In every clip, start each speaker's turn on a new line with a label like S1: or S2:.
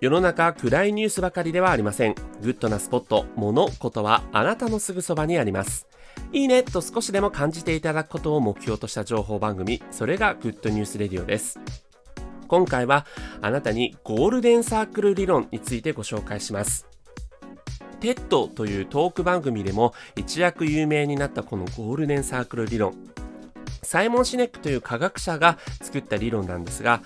S1: 世の中暗いニュースばかりではありません。グッドなスポット、物、ことはあなたのすぐそばにあります。いいねと少しでも感じていただくことを目標とした情報番組、それが Good News Radio です。今回はあなたにゴールデンサークル理論についてご紹介します。 TED というトーク番組でも一躍有名になったこのゴールデンサークル理論。サイモン・シネックという科学者が作った理論なんですが、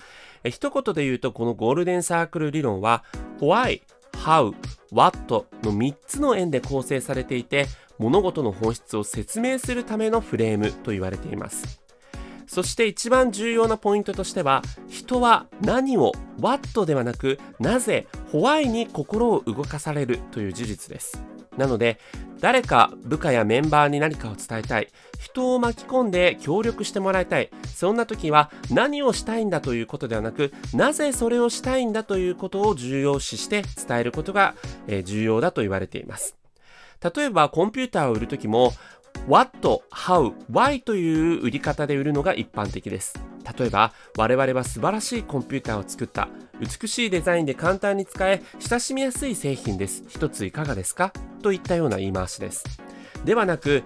S1: 一言で言うとこのゴールデンサークル理論は Why, How, What の3つの円で構成されていて物事の本質を説明するためのフレームと言われています。そして一番重要なポイントとしては人は何を What ではなくなぜ Why に心を動かされるという事実です。なので誰か部下やメンバーに何かを伝えたい。人を巻き込んで協力してもらいたい。そんな時は何をしたいんだということではなくなぜそれをしたいんだということを重要視して伝えることが、重要だと言われています。例えばコンピューターを売る時も What, How, Why という売り方で売るのが一般的です。例えば、我々は素晴らしいコンピューターを作った。美しいデザインで簡単に使え、親しみやすい製品です。一ついかがですか？といったような言い回しです。ではなく、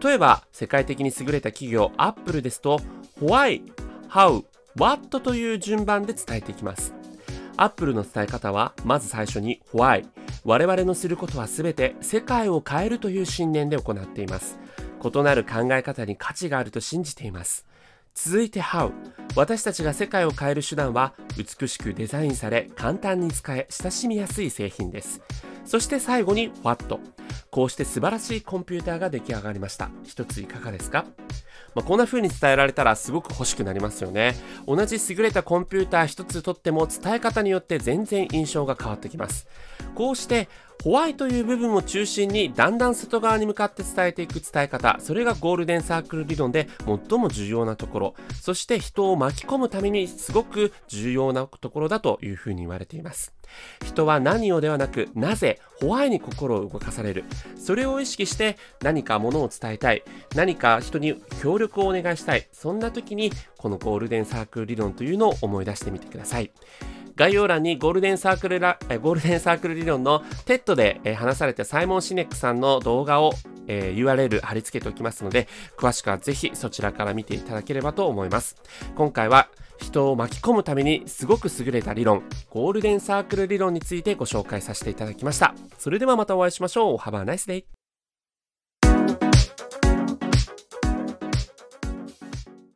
S1: 例えば、世界的に優れた企業、Apple ですと、Why, How, What という順番で伝えていきます。Apple の伝え方は、まず最初に Why、我々のすることは全て世界を変えるという信念で行っています。異なる考え方に価値があると信じています。続いて How 私たちが世界を変える手段は美しくデザインされ簡単に使え親しみやすい製品ですそして最後に What こうして素晴らしいコンピューターが出来上がりました。一ついかがですか？まあ、こんな風に伝えられたらすごく欲しくなりますよね。同じ優れたコンピューター一つとっても伝え方によって全然印象が変わってきます。こうしてホワイという部分を中心にだんだん外側に向かって伝えていく伝え方。それがゴールデンサークル理論で最も重要なところ。そして人を巻き込むためにすごく重要なところだというふうに言われています。人は何をではなくなぜホワイに心を動かされる？それを意識して何かものを伝えたい。何か人に協力をお願いしたい。そんな時にこのゴールデンサークル理論というのを思い出してみてください。概要欄にゴールデンサークルラ、ゴールデンサークル理論の TED で、話されたサイモン・シネックさんの動画を、えー、URL 貼り付けておきますので、詳しくはぜひそちらから見ていただければと思います。今回は人を巻き込むためにすごく優れた理論、ゴールデンサークル理論についてご紹介させていただきました。それではまたお会いしましょう。Have a nice day!